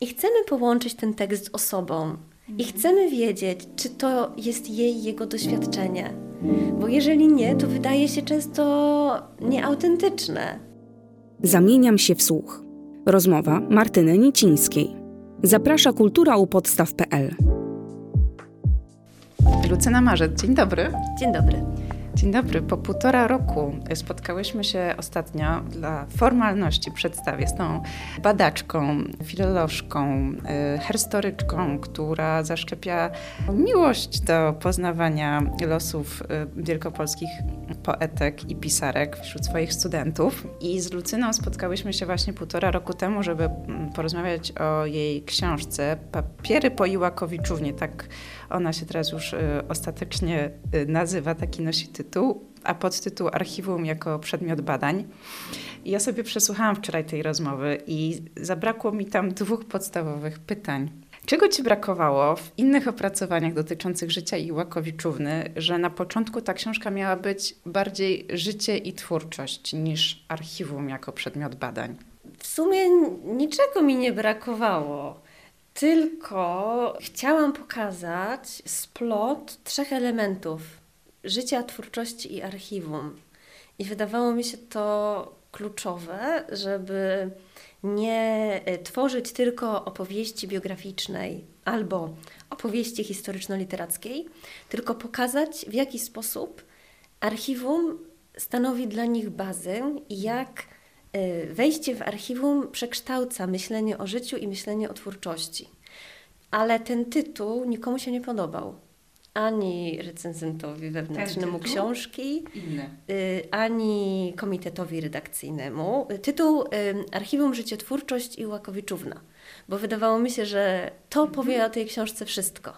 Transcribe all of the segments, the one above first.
i chcemy połączyć ten tekst z osobą. I chcemy wiedzieć, czy to jest jej, jego doświadczenie. Bo jeżeli nie, to wydaje się często nieautentyczne. Zamieniam się w słuch. Rozmowa Martyny Nicińskiej. Zaprasza kultura u podstaw.pl. Lucyna Marzec, dzień dobry. Dzień dobry. Dzień dobry. Po półtora roku spotkałyśmy się ostatnio dla formalności przedstawię z tą badaczką, filolożką, y, herstoryczką, która zaszczepia miłość do poznawania losów y, wielkopolskich poetek i pisarek wśród swoich studentów. I z Lucyną spotkałyśmy się właśnie półtora roku temu, żeby mm, porozmawiać o jej książce Papiery po Iłakowiczównie. Tak ona się teraz już y, ostatecznie nazywa, taki nosi tytuł, a podtytuł Archiwum jako przedmiot badań. I ja sobie przesłuchałam wczoraj tej rozmowy i zabrakło mi tam dwóch podstawowych pytań. Czego Ci brakowało w innych opracowaniach dotyczących życia Iłakowiczówny, że na początku ta książka miała być bardziej życie i twórczość niż archiwum jako przedmiot badań? W sumie niczego mi nie brakowało. Tylko chciałam pokazać splot trzech elementów życia, twórczości i archiwum. I wydawało mi się to kluczowe, żeby nie e, tworzyć tylko opowieści biograficznej albo opowieści historyczno-literackiej, tylko pokazać, w jaki sposób archiwum stanowi dla nich bazę i jak e, wejście w archiwum przekształca myślenie o życiu i myślenie o twórczości. Ale ten tytuł nikomu się nie podobał ani recenzentowi wewnętrznemu książki, y, ani komitetowi redakcyjnemu. Tytuł y, Archiwum Życiotwórczość i Łakowiczówna, bo wydawało mi się, że to mhm. powie o tej książce wszystko.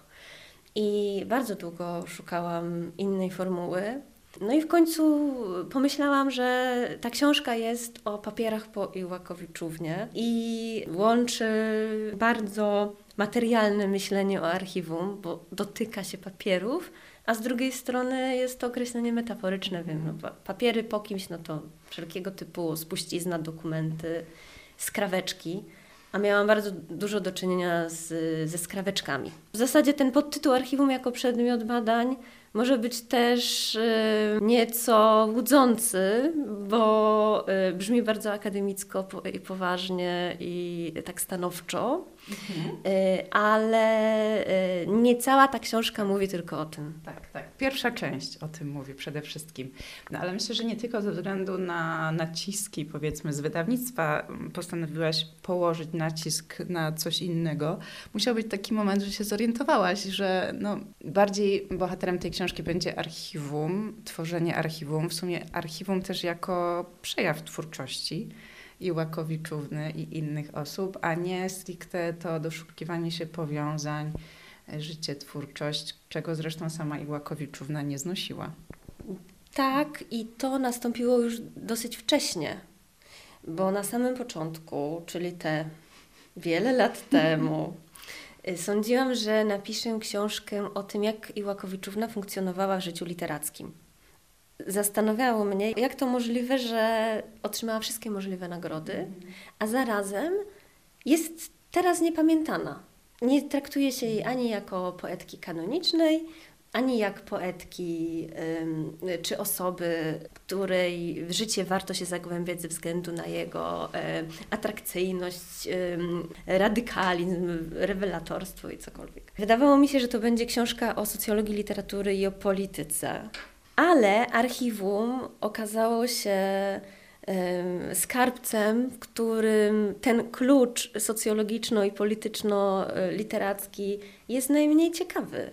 I bardzo długo szukałam innej formuły. No i w końcu pomyślałam, że ta książka jest o papierach po Iłakowiczównie i łączy bardzo materialne myślenie o archiwum, bo dotyka się papierów, a z drugiej strony jest to określenie metaforyczne, wiem, no, papiery po kimś, no to wszelkiego typu spuścizna, dokumenty, skraweczki, a miałam bardzo dużo do czynienia z, ze skraweczkami. W zasadzie ten podtytuł archiwum jako przedmiot badań może być też y, nieco łudzący, bo y, brzmi bardzo akademicko i poważnie i tak stanowczo. Mhm. Y, ale y, nie cała ta książka mówi tylko o tym. Tak, tak. Pierwsza część o tym mówi przede wszystkim. No ale myślę, że nie tylko ze względu na naciski, powiedzmy, z wydawnictwa postanowiłaś położyć nacisk na coś innego. Musiał być taki moment, że się zorientowałaś, że no, bardziej bohaterem tej książki będzie archiwum, tworzenie archiwum, w sumie archiwum też jako przejaw twórczości i Łakowiczówny i innych osób, a nie stricte to doszukiwanie się powiązań, e, życie, twórczość, czego zresztą sama Iłakowiczówna nie znosiła. Tak, i to nastąpiło już dosyć wcześnie, bo na samym początku, czyli te wiele lat temu, e, sądziłam, że napiszę książkę o tym, jak Iłakowiczówna funkcjonowała w życiu literackim zastanawiało mnie, jak to możliwe, że otrzymała wszystkie możliwe nagrody, a zarazem jest teraz niepamiętana. Nie traktuje się jej ani jako poetki kanonicznej, ani jak poetki czy osoby, której w życie warto się zagłębiać ze względu na jego atrakcyjność, radykalizm, rewelatorstwo i cokolwiek. Wydawało mi się, że to będzie książka o socjologii literatury i o polityce. Ale archiwum okazało się skarbcem, w którym ten klucz socjologiczno i polityczno-literacki jest najmniej ciekawy.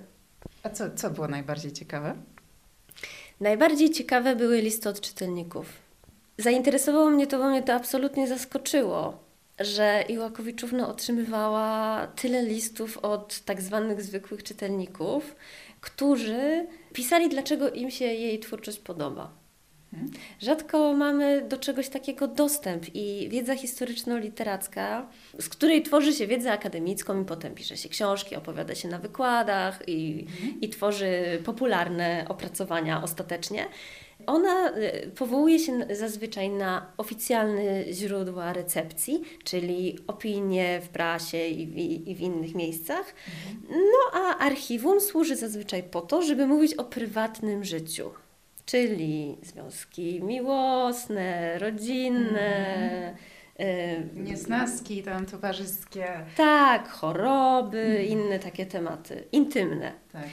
A co, co było najbardziej ciekawe? Najbardziej ciekawe były listy od czytelników. Zainteresowało mnie to, bo mnie to absolutnie zaskoczyło, że Iłakowiczówna otrzymywała tyle listów od tak zwanych zwykłych czytelników, którzy pisali, dlaczego im się jej twórczość podoba. Mhm. Rzadko mamy do czegoś takiego dostęp i wiedza historyczno-literacka, z której tworzy się wiedzę akademicką i potem pisze się książki, opowiada się na wykładach i, mhm. i tworzy popularne opracowania ostatecznie. Ona y, powołuje się zazwyczaj na oficjalne źródła recepcji, czyli opinie w prasie i w, i w innych miejscach. No a archiwum służy zazwyczaj po to, żeby mówić o prywatnym życiu. Czyli związki miłosne, rodzinne, y, Niesnaski tam towarzyskie. Tak, choroby, inne takie tematy, intymne. Tak.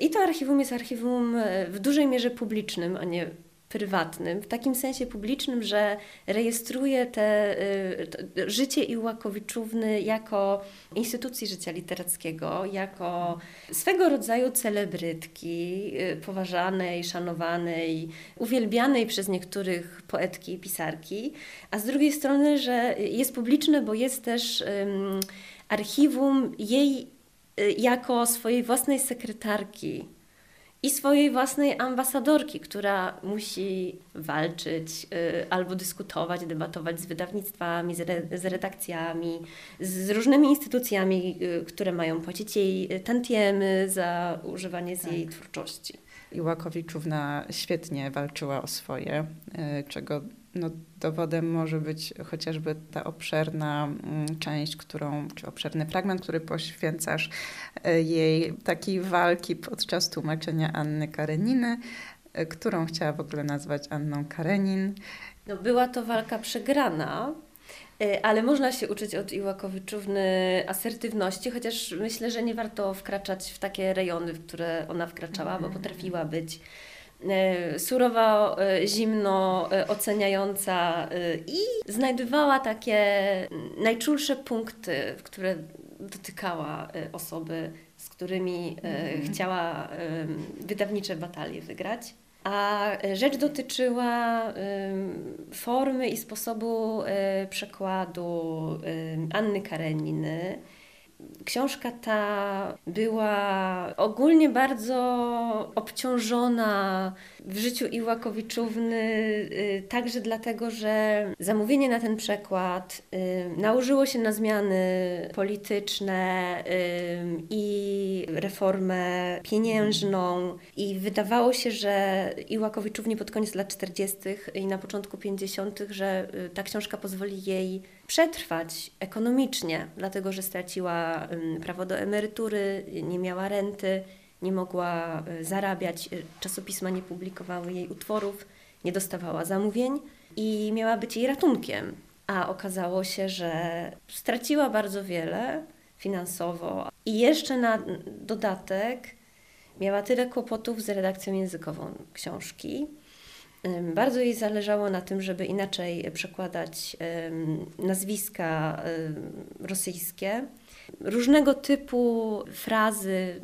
I to archiwum jest archiwum e, w dużej mierze publicznym, a nie prywatnym, w takim sensie publicznym, że rejestruje te, te życie Iłakowiczówny jako instytucji życia literackiego, jako swego rodzaju celebrytki, e, poważanej, szanowanej, uwielbianej przez niektórych poetki i pisarki, a z drugiej strony, że jest publiczne, bo jest też um, archiwum jej Y, jako swojej własnej sekretarki i swojej własnej ambasadorki, która musi walczyć y, albo dyskutować, debatować z wydawnictwami, z redakcjami, z różnymi instytucjami, y, które mają płacić jej tantiemy za używanie z tak. jej twórczości. Iłakowiczówna świetnie walczyła o swoje, czego no, dowodem może być chociażby ta obszerna mm, część, którą, czy obszerny fragment, który poświęcasz e, jej takiej walki podczas tłumaczenia Anny Kareniny, e, którą chciała w ogóle nazwać Anną Karenin. No, była to walka przegrana, e, ale można się uczyć od Iłakowiczówny asertywności, chociaż myślę, że nie warto wkraczać w takie rejony, w które ona wkraczała, bo potrafiła być E, surowa, e, zimno e, oceniająca i znajdowała takie najczulsze punkty, które dotykała osoby, z którymi mm. chciała wydawnicze batalie wygrać. A rzecz dotyczyła formy i sposobu przekładu Anny Kareniny Książka ta była ogólnie bardzo obciążona w życiu Iłakowiczówny, y, także dlatego, że zamówienie na ten przekład y, nałożyło się na zmiany polityczne y, i reformę pieniężną i wydawało się, że Iłakowiczówni pod koniec lat 40. i na początku 50., że ta książka pozwoli jej przetrwać ekonomicznie, dlatego że straciła prawo do emerytury, nie miała renty, nie mogła y, zarabiać, y, czasopisma nie publikowały jej utworów, nie dostawała zamówień i miała być jej ratunkiem. A okazało się, że straciła bardzo wiele finansowo i jeszcze na dodatek miała tyle kłopotów z redakcją językową książki, bardzo jej zależało na tym, żeby inaczej przekładać nazwiska rosyjskie. Różnego typu frazy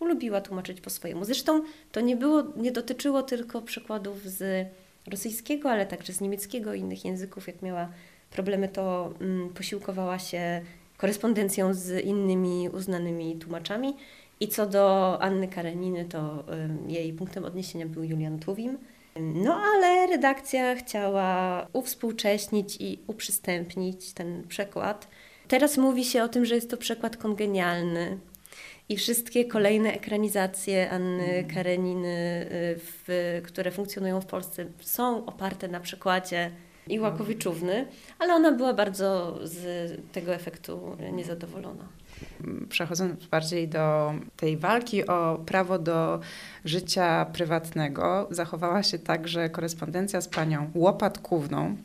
lubiła tłumaczyć po swojemu. Zresztą to nie, było, nie dotyczyło tylko przykładów z rosyjskiego, ale także z niemieckiego i innych języków. Jak miała problemy, to posiłkowała się korespondencją z innymi uznanymi tłumaczami. I co do Anny Kareniny, to jej punktem odniesienia był Julian Tuwim. No ale redakcja chciała uwspółcześnić i uprzystępnić ten przekład. Teraz mówi się o tym, że jest to przekład kongenialny. I wszystkie kolejne ekranizacje Anny mhm. Kareniny, y, w, które funkcjonują w Polsce, są oparte na przekładzie Iłakowiczówny, ale ona była bardzo z tego efektu niezadowolona przechodząc bardziej do tej walki o prawo do życia prywatnego, zachowała się także korespondencja z panią Łopatkówną,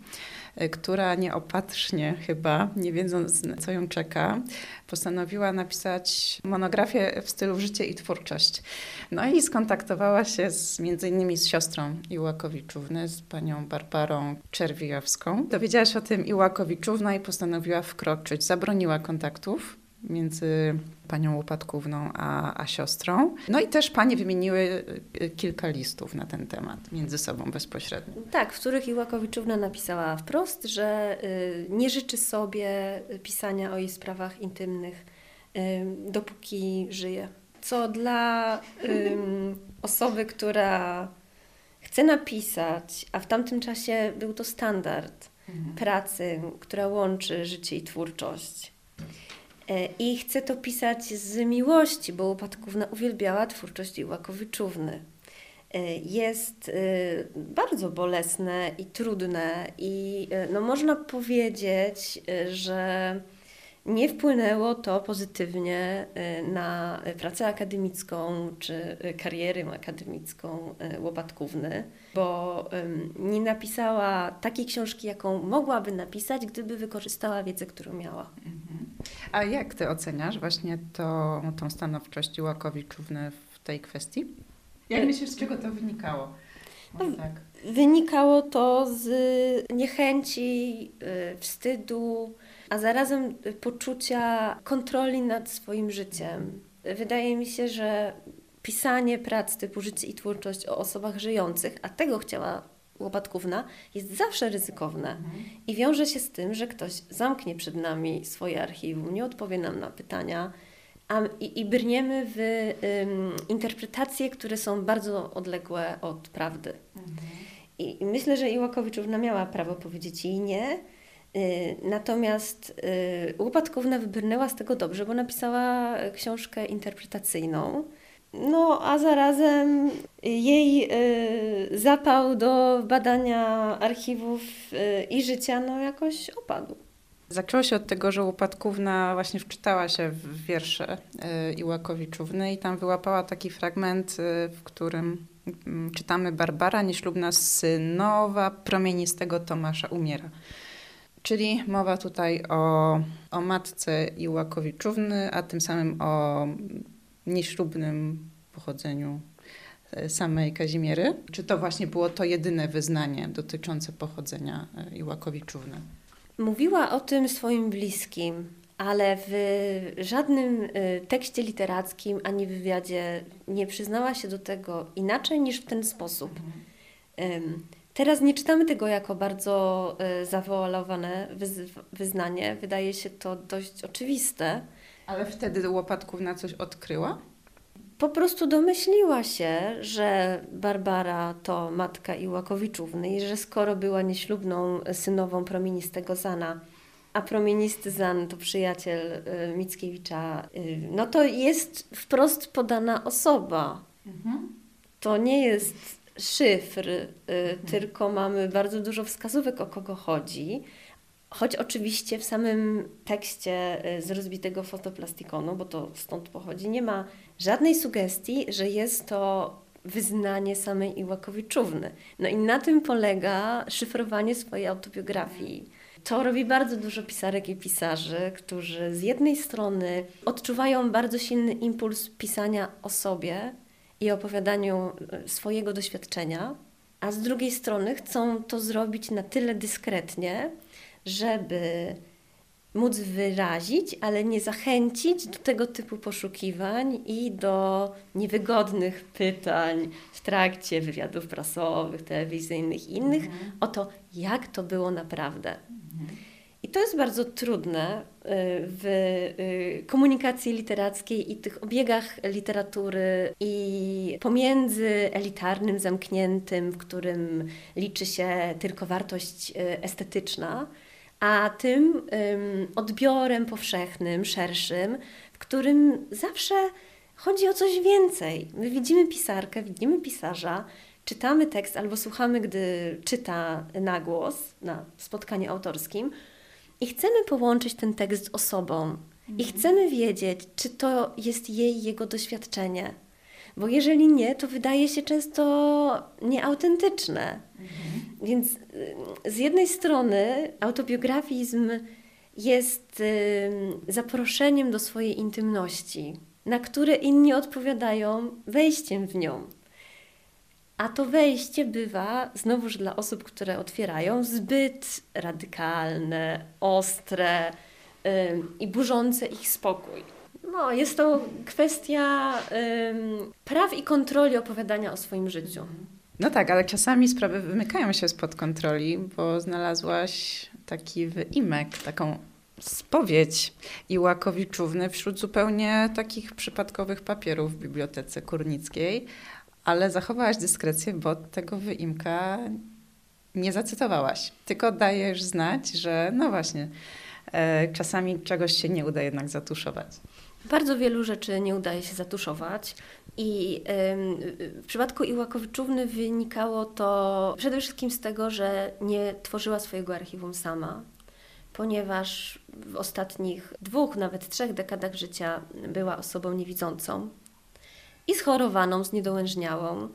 y, która nieopatrznie chyba, nie wiedząc co ją czeka, postanowiła napisać monografię w stylu życie i twórczość. No i skontaktowała się z, między innymi z siostrą Iłakowiczówny, z panią Barbarą Czerwijowską. Dowiedziała się o tym Iłakowiczówna i postanowiła wkroczyć. Zabroniła kontaktów między panią Łopatkówną a, a siostrą. No i też panie wymieniły y, kilka listów na ten temat między sobą bezpośrednio. Tak, w których Iłakowiczówna napisała wprost, że y, nie życzy sobie pisania o jej sprawach intymnych, y, dopóki żyje. Co dla osoby, która chce napisać, a w tamtym czasie był to standard mhm. pracy, która łączy życie i twórczość I chcę to pisać z miłości, bo Łopatkówna uwielbiała twórczość Iłakowiczówny. jest bardzo bolesne i trudne, i no można powiedzieć, że nie wpłynęło to pozytywnie na pracę akademicką czy karierę akademicką Łopatkówny, bo nie napisała takiej książki, jaką mogłaby napisać, gdyby wykorzystała wiedzę, którą miała. A jak ty oceniasz właśnie to, tą stanowczość Iłakowiczówny w tej kwestii? Jak myślisz, z czego to wynikało? No, tak. Wynikało to z niechęci, y, wstydu, a zarazem poczucia kontroli nad swoim życiem. Wydaje mi się, że pisanie prac typu życie i twórczość o osobach żyjących, a tego chciała Łopatkówna, jest zawsze ryzykowne mhm. i wiąże się z tym, że ktoś zamknie przed nami swoje archiwum, nie odpowie nam na pytania a, i, i brniemy w ym, interpretacje, które są bardzo odległe od prawdy. Mhm. I, I, myślę, że Iłakowiczówna miała prawo powiedzieć i nie, y, Natomiast y, Łopatkówna wybrnęła z tego dobrze, bo napisała książkę interpretacyjną, no, a zarazem jej y, zapał do badania archiwów y, i życia no, jakoś opadł. Zaczęło się od tego, że Łopatkówna właśnie wczytała się w wiersze y, Iłakowiczówny i tam wyłapała taki fragment, w którym mm, czytamy Barbara, nieślubna synowa promienistego Tomasza umiera. Czyli mowa tutaj o, o matce Iłakowiczówny, a tym samym o nieślubnym pochodzeniu e, samej Kazimiery? Czy to właśnie było to jedyne wyznanie dotyczące pochodzenia e, Iłakowiczówny? Mówiła o tym swoim bliskim, ale w żadnym e, tekście literackim ani wywiadzie nie przyznała się do tego inaczej niż w ten sposób. Teraz nie czytamy tego jako bardzo zawoalowane wyznanie. Wydaje się to dość oczywiste. Ale wtedy Łopatków na coś odkryła? Po prostu domyśliła się, że Barbara to matka Iłakowiczówny i że skoro była nieślubną synową promienistego Zana, a promienisty Zan to przyjaciel y, Mickiewicza, y, no to jest wprost podana osoba. Mhm. To nie jest szyfr, mhm. tylko mamy bardzo dużo wskazówek, o kogo chodzi. Choć oczywiście w samym tekście y, z rozbitego fotoplastikonu, bo to stąd pochodzi, nie ma żadnej sugestii, że jest to wyznanie samej Iłakowiczówny. No i na tym polega szyfrowanie swojej autobiografii. To robi bardzo dużo pisarek i pisarzy, którzy z jednej strony odczuwają bardzo silny impuls pisania o sobie i opowiadaniu y, swojego doświadczenia, a z drugiej strony chcą to zrobić na tyle dyskretnie, żeby móc wyrazić, ale nie zachęcić do tego typu poszukiwań i do niewygodnych pytań w trakcie wywiadów prasowych, telewizyjnych i innych mhm. o to, jak to było naprawdę. Mhm. I to jest bardzo trudne y, w y, komunikacji literackiej i tych obiegach literatury i pomiędzy elitarnym, zamkniętym, w którym liczy się tylko wartość y, estetyczna, a tym odbiorem powszechnym, szerszym, w którym zawsze chodzi o coś więcej. My widzimy pisarkę, widzimy pisarza, czytamy tekst albo słuchamy, gdy czyta na głos na spotkaniu autorskim i chcemy połączyć ten tekst z osobą. I mhm. chcemy wiedzieć, czy to jest jej, jego doświadczenie. Bo jeżeli nie, to wydaje się często nieautentyczne. Mhm. Więc y, z jednej strony autobiografizm jest y, zaproszeniem do swojej intymności, na które inni odpowiadają wejściem w nią. A to wejście bywa, znowuż dla osób, które otwierają, zbyt radykalne, ostre yy, i burzące ich spokój. No, jest to kwestia yy, praw i kontroli opowiadania o swoim życiu. No tak, ale czasami sprawy wymykają się spod kontroli, bo znalazłaś taki wyimek, taką spowiedź Iłakowiczówny wśród zupełnie takich przypadkowych papierów w Bibliotece Kurnickiej, ale zachowałaś dyskrecję, bo tego wyimka nie zacytowałaś, tylko dajesz znać, że no właśnie, e, czasami czegoś się nie uda jednak zatuszować. Bardzo wielu rzeczy nie udaje się zatuszować. I w przypadku Iłakowiczówny wynikało to przede wszystkim z tego, że nie tworzyła swojego archiwum sama, ponieważ w ostatnich dwóch, nawet trzech dekadach życia była osobą niewidzącą i schorowaną, zniedołężniałą.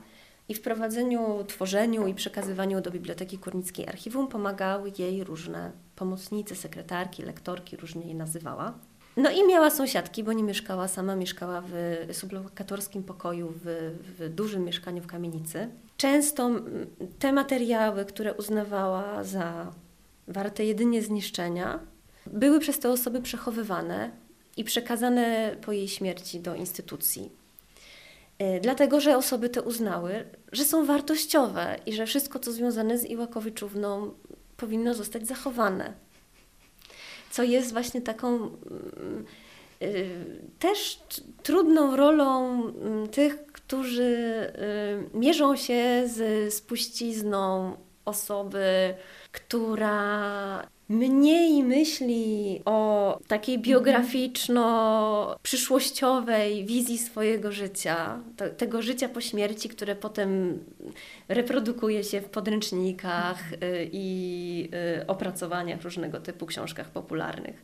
I w prowadzeniu, tworzeniu i przekazywaniu do Biblioteki Kurnickiej archiwum pomagały jej różne pomocnice, sekretarki, lektorki, różnie je nazywała. No i miała sąsiadki, bo nie mieszkała sama, mieszkała w sublokatorskim pokoju w, w dużym mieszkaniu w kamienicy. Często te materiały, które uznawała za warte jedynie zniszczenia, były przez te osoby przechowywane i przekazane po jej śmierci do instytucji. E, dlatego, że osoby te uznały, że są wartościowe i że wszystko, co związane z Iłakowiczówną, powinno zostać zachowane co jest właśnie taką mm, y, też trudną rolą mm, tych, którzy y, mierzą się z spuścizną osoby, która mniej myśli o takiej mhm. biograficzno-przyszłościowej wizji swojego życia, tego życia po śmierci, które potem reprodukuje się w podręcznikach y, i y, opracowaniach różnego typu książkach popularnych.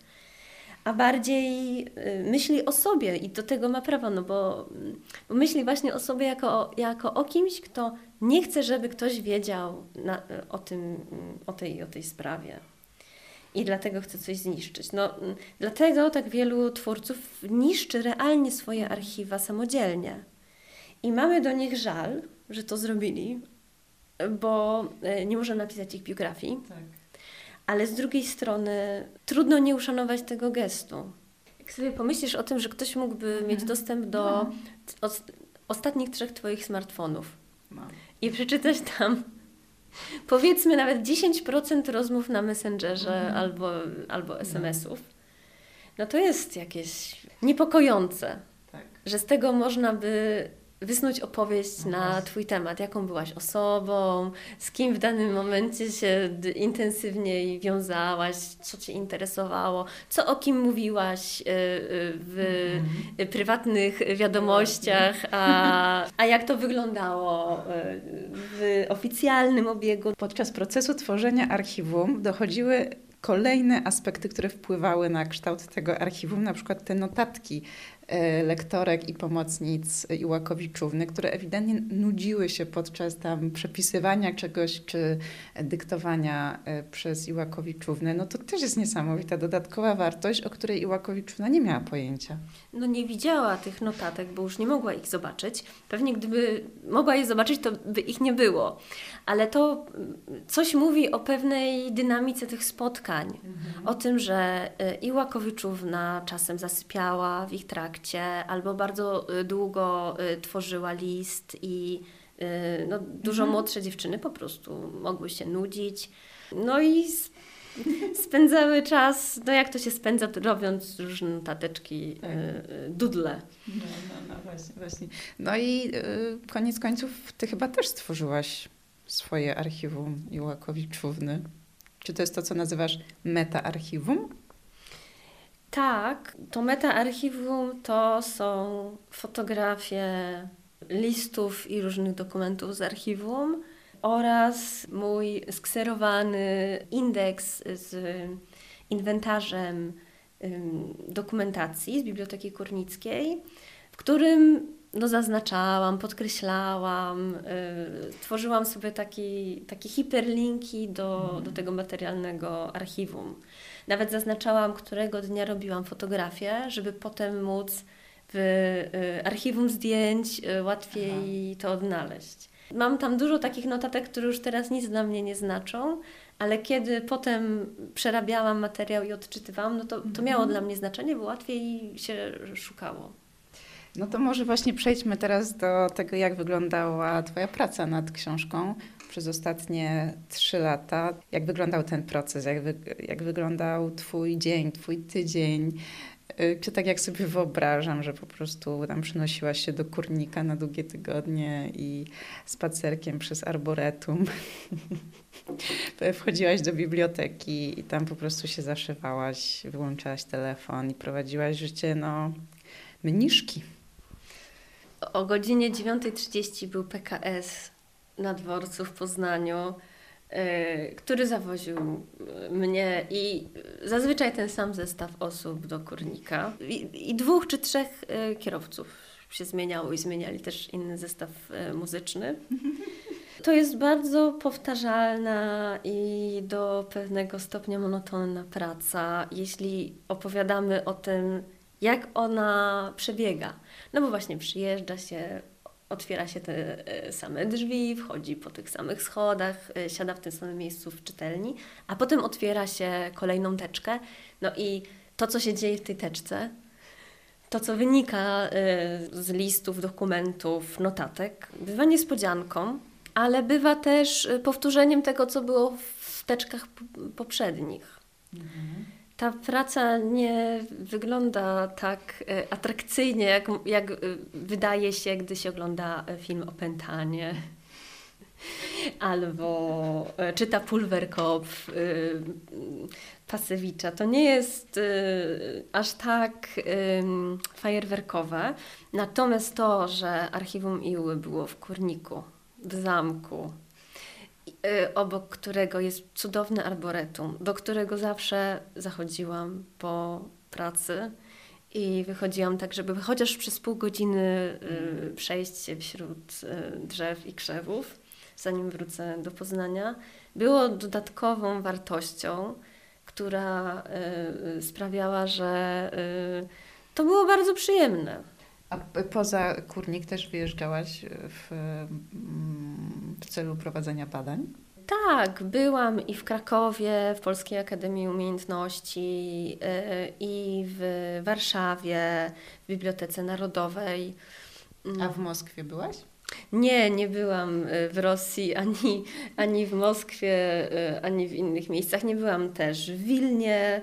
A bardziej y, myśli o sobie i do tego ma prawo, no bo, bo myśli właśnie o sobie jako, jako o kimś, kto nie chce, żeby ktoś wiedział na, o, tym, o, tej, o tej sprawie i dlatego chce coś zniszczyć. No, mm, dlatego tak wielu twórców niszczy realnie swoje archiwa samodzielnie. I mamy do nich żal, że to zrobili, bo e, nie można napisać ich biografii. Tak. Ale z drugiej strony trudno nie uszanować tego gestu. Jak sobie pomyślisz o tym, że ktoś mógłby mhm. mieć dostęp do no. ostatnich trzech Twoich smartfonów i przeczytać tam powiedzmy nawet 10% rozmów na Messengerze mhm. albo, albo no. SMS-ów, no to jest jakieś niepokojące, tak. że z tego można by wysnuć opowieść no na Twój temat, jaką byłaś osobą, z kim w danym momencie się intensywniej wiązałaś, co Cię interesowało, co o kim mówiłaś y, y, w mm-hmm. prywatnych wiadomościach, a, a jak to wyglądało y, w oficjalnym obiegu. Podczas procesu tworzenia archiwum dochodziły kolejne aspekty, które wpływały na kształt tego archiwum, na przykład te notatki lektorek i pomocnic Iłakowiczówny, które ewidentnie nudziły się podczas tam przepisywania czegoś czy dyktowania e, przez Iłakowiczównę, no to też jest niesamowita dodatkowa wartość, o której Iłakowiczówna nie miała pojęcia. No nie widziała tych notatek, bo już nie mogła ich zobaczyć. Pewnie gdyby mogła je zobaczyć, to by ich nie było. Ale to mm, coś mówi o pewnej dynamice tych spotkań. Mhm. O tym, że e, Iłakowiczówna czasem zasypiała w ich trakcie, albo bardzo y, długo y, tworzyła list i y, no, dużo mhm. młodsze dziewczyny po prostu mogły się nudzić. No i spędzały czas, no jak to się spędza, robiąc różne notateczki, tak. dudle. No, no, no, właśnie, właśnie. No i koniec końców ty chyba też stworzyłaś swoje archiwum Iłakowiczówny. Czy to jest to, co nazywasz meta-archiwum? Tak, to meta-archiwum to są fotografie listów i różnych dokumentów z archiwum oraz mój skserowany indeks z inwentarzem dokumentacji z Biblioteki Kurnickiej, w którym no, zaznaczałam, podkreślałam, y, tworzyłam sobie taki, takie hiperlinki do, do mhm. tego materialnego archiwum. Nawet zaznaczałam, którego dnia robiłam fotografię, żeby potem móc w y, archiwum zdjęć y, łatwiej Aha. to odnaleźć. Mam tam dużo takich notatek, które już teraz nic dla mnie nie znaczą, ale kiedy potem przerabiałam materiał i odczytywałam, no to, to miało mhm. dla mnie znaczenie, bo łatwiej się szukało. No to może właśnie przejdźmy teraz do tego, jak wyglądała Twoja praca nad książką przez ostatnie trzy lata. Jak wyglądał ten proces? Jak, wy, jak wyglądał Twój dzień, Twój tydzień? Y, czy tak jak sobie wyobrażam, że po prostu tam przynosiłaś się do kurnika na długie tygodnie i spacerkiem przez arboretum wchodziłaś do biblioteki i tam po prostu się zaszywałaś, wyłączałaś telefon i prowadziłaś życie, no, mniszki. O godzinie 9.30 był PKS na dworcu w Poznaniu. Y, który zawoził mnie i zazwyczaj ten sam zestaw osób do kurnika. I, i dwóch czy trzech y, kierowców się zmieniało i zmieniali też inny zestaw y, muzyczny. To jest bardzo powtarzalna i do pewnego stopnia monotonna praca, jeśli opowiadamy o tym, jak ona przebiega. No bo właśnie przyjeżdża się otwiera się te e, same drzwi, wchodzi po tych samych schodach, e, siada w tym samym miejscu w czytelni, a potem otwiera się kolejną teczkę. No i to, co się dzieje w tej teczce, to, co wynika e, z listów, dokumentów, notatek, bywa niespodzianką, ale bywa też powtórzeniem tego, co było w teczkach poprzednich. Mhm ta praca nie wygląda tak e, atrakcyjnie, jak, jak e, wydaje się, gdy się ogląda e, film Opętanie albo czyta Pulwerkopf Pasewicza. To nie jest aż tak fajerwerkowe. Natomiast to, że archiwum Iły było w Kurniku, w zamku, obok którego jest cudowny arboretum, do którego zawsze zachodziłam po pracy i wychodziłam tak, żeby chociaż przez pół godziny y, przejść się wśród y, drzew i krzewów, zanim wrócę do Poznania, było dodatkową wartością, która sprawiała, że to było bardzo przyjemne. A poza Kurnik też wyjeżdżałaś w, w celu prowadzenia badań? Tak, byłam i w Krakowie, w Polskiej Akademii Umiejętności, yy, i w Warszawie, w Bibliotece Narodowej. A w Moskwie byłaś? Nie, nie byłam y, w Rosji, ani, ani w Moskwie, y, ani w innych miejscach. Nie byłam też w Wilnie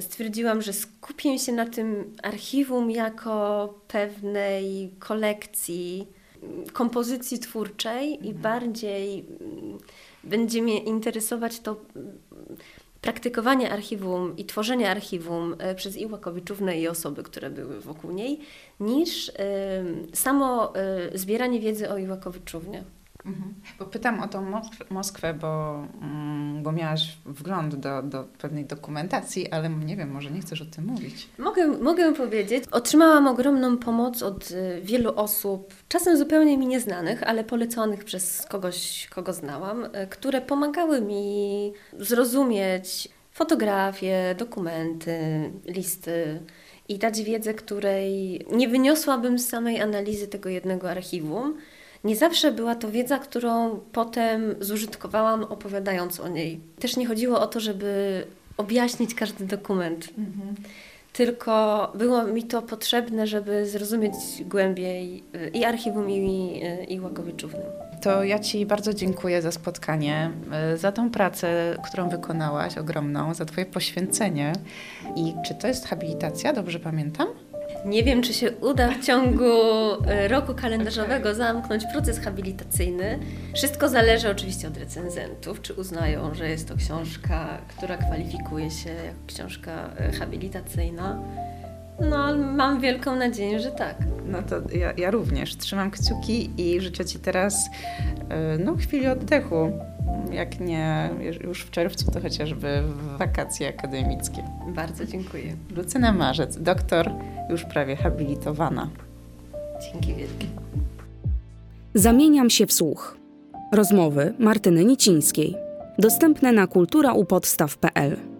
stwierdziłam, że skupię się na tym archiwum jako pewnej kolekcji kompozycji twórczej i mhm. bardziej będzie mnie interesować to praktykowanie archiwum i tworzenie archiwum e, przez Iłakowiczównę i osoby, które były wokół niej, niż samo e, zbieranie wiedzy o Iłakowiczównie. Mhm. Bo pytam o tą Moskwę, bo, mm, bo miałaś wgląd do, do pewnej dokumentacji, ale nie wiem, może nie chcesz o tym mówić. Mogę, mogę powiedzieć. Otrzymałam ogromną pomoc od y, wielu osób, czasem zupełnie mi nieznanych, ale poleconych przez kogoś, kogo znałam, y, które pomagały mi zrozumieć fotografie, dokumenty, listy i dać wiedzę, której nie wyniosłabym z samej analizy tego jednego archiwum nie zawsze była to wiedza, którą potem zużytkowałam opowiadając o niej. Też nie chodziło o to, żeby objaśnić każdy dokument. Mhm. Tylko było mi to potrzebne, żeby zrozumieć głębiej y, i archiwum, i, i Łagowiczówny. To ja Ci bardzo dziękuję za spotkanie, y, za tą pracę, którą wykonałaś, ogromną, za Twoje poświęcenie. I czy to jest habilitacja, dobrze pamiętam? Nie wiem, czy się uda w ciągu e, roku kalendarzowego zamknąć proces habilitacyjny. Wszystko zależy oczywiście od recenzentów, czy uznają, że jest to książka, która kwalifikuje się jako książka e, habilitacyjna. No, mam wielką nadzieję, że tak. No to ja, ja również trzymam kciuki i życzę Ci teraz e, no, chwili oddechu. Jak nie już w czerwcu, to chociażby w wakacje akademickie. Bardzo dziękuję. Lucyna Marzec, doktor, już prawie habilitowana. Dzięki wielkie. Zamieniam się w słuch. Rozmowy Martyny Nicińskiej. Dostępne na kulturaupodstaw.pl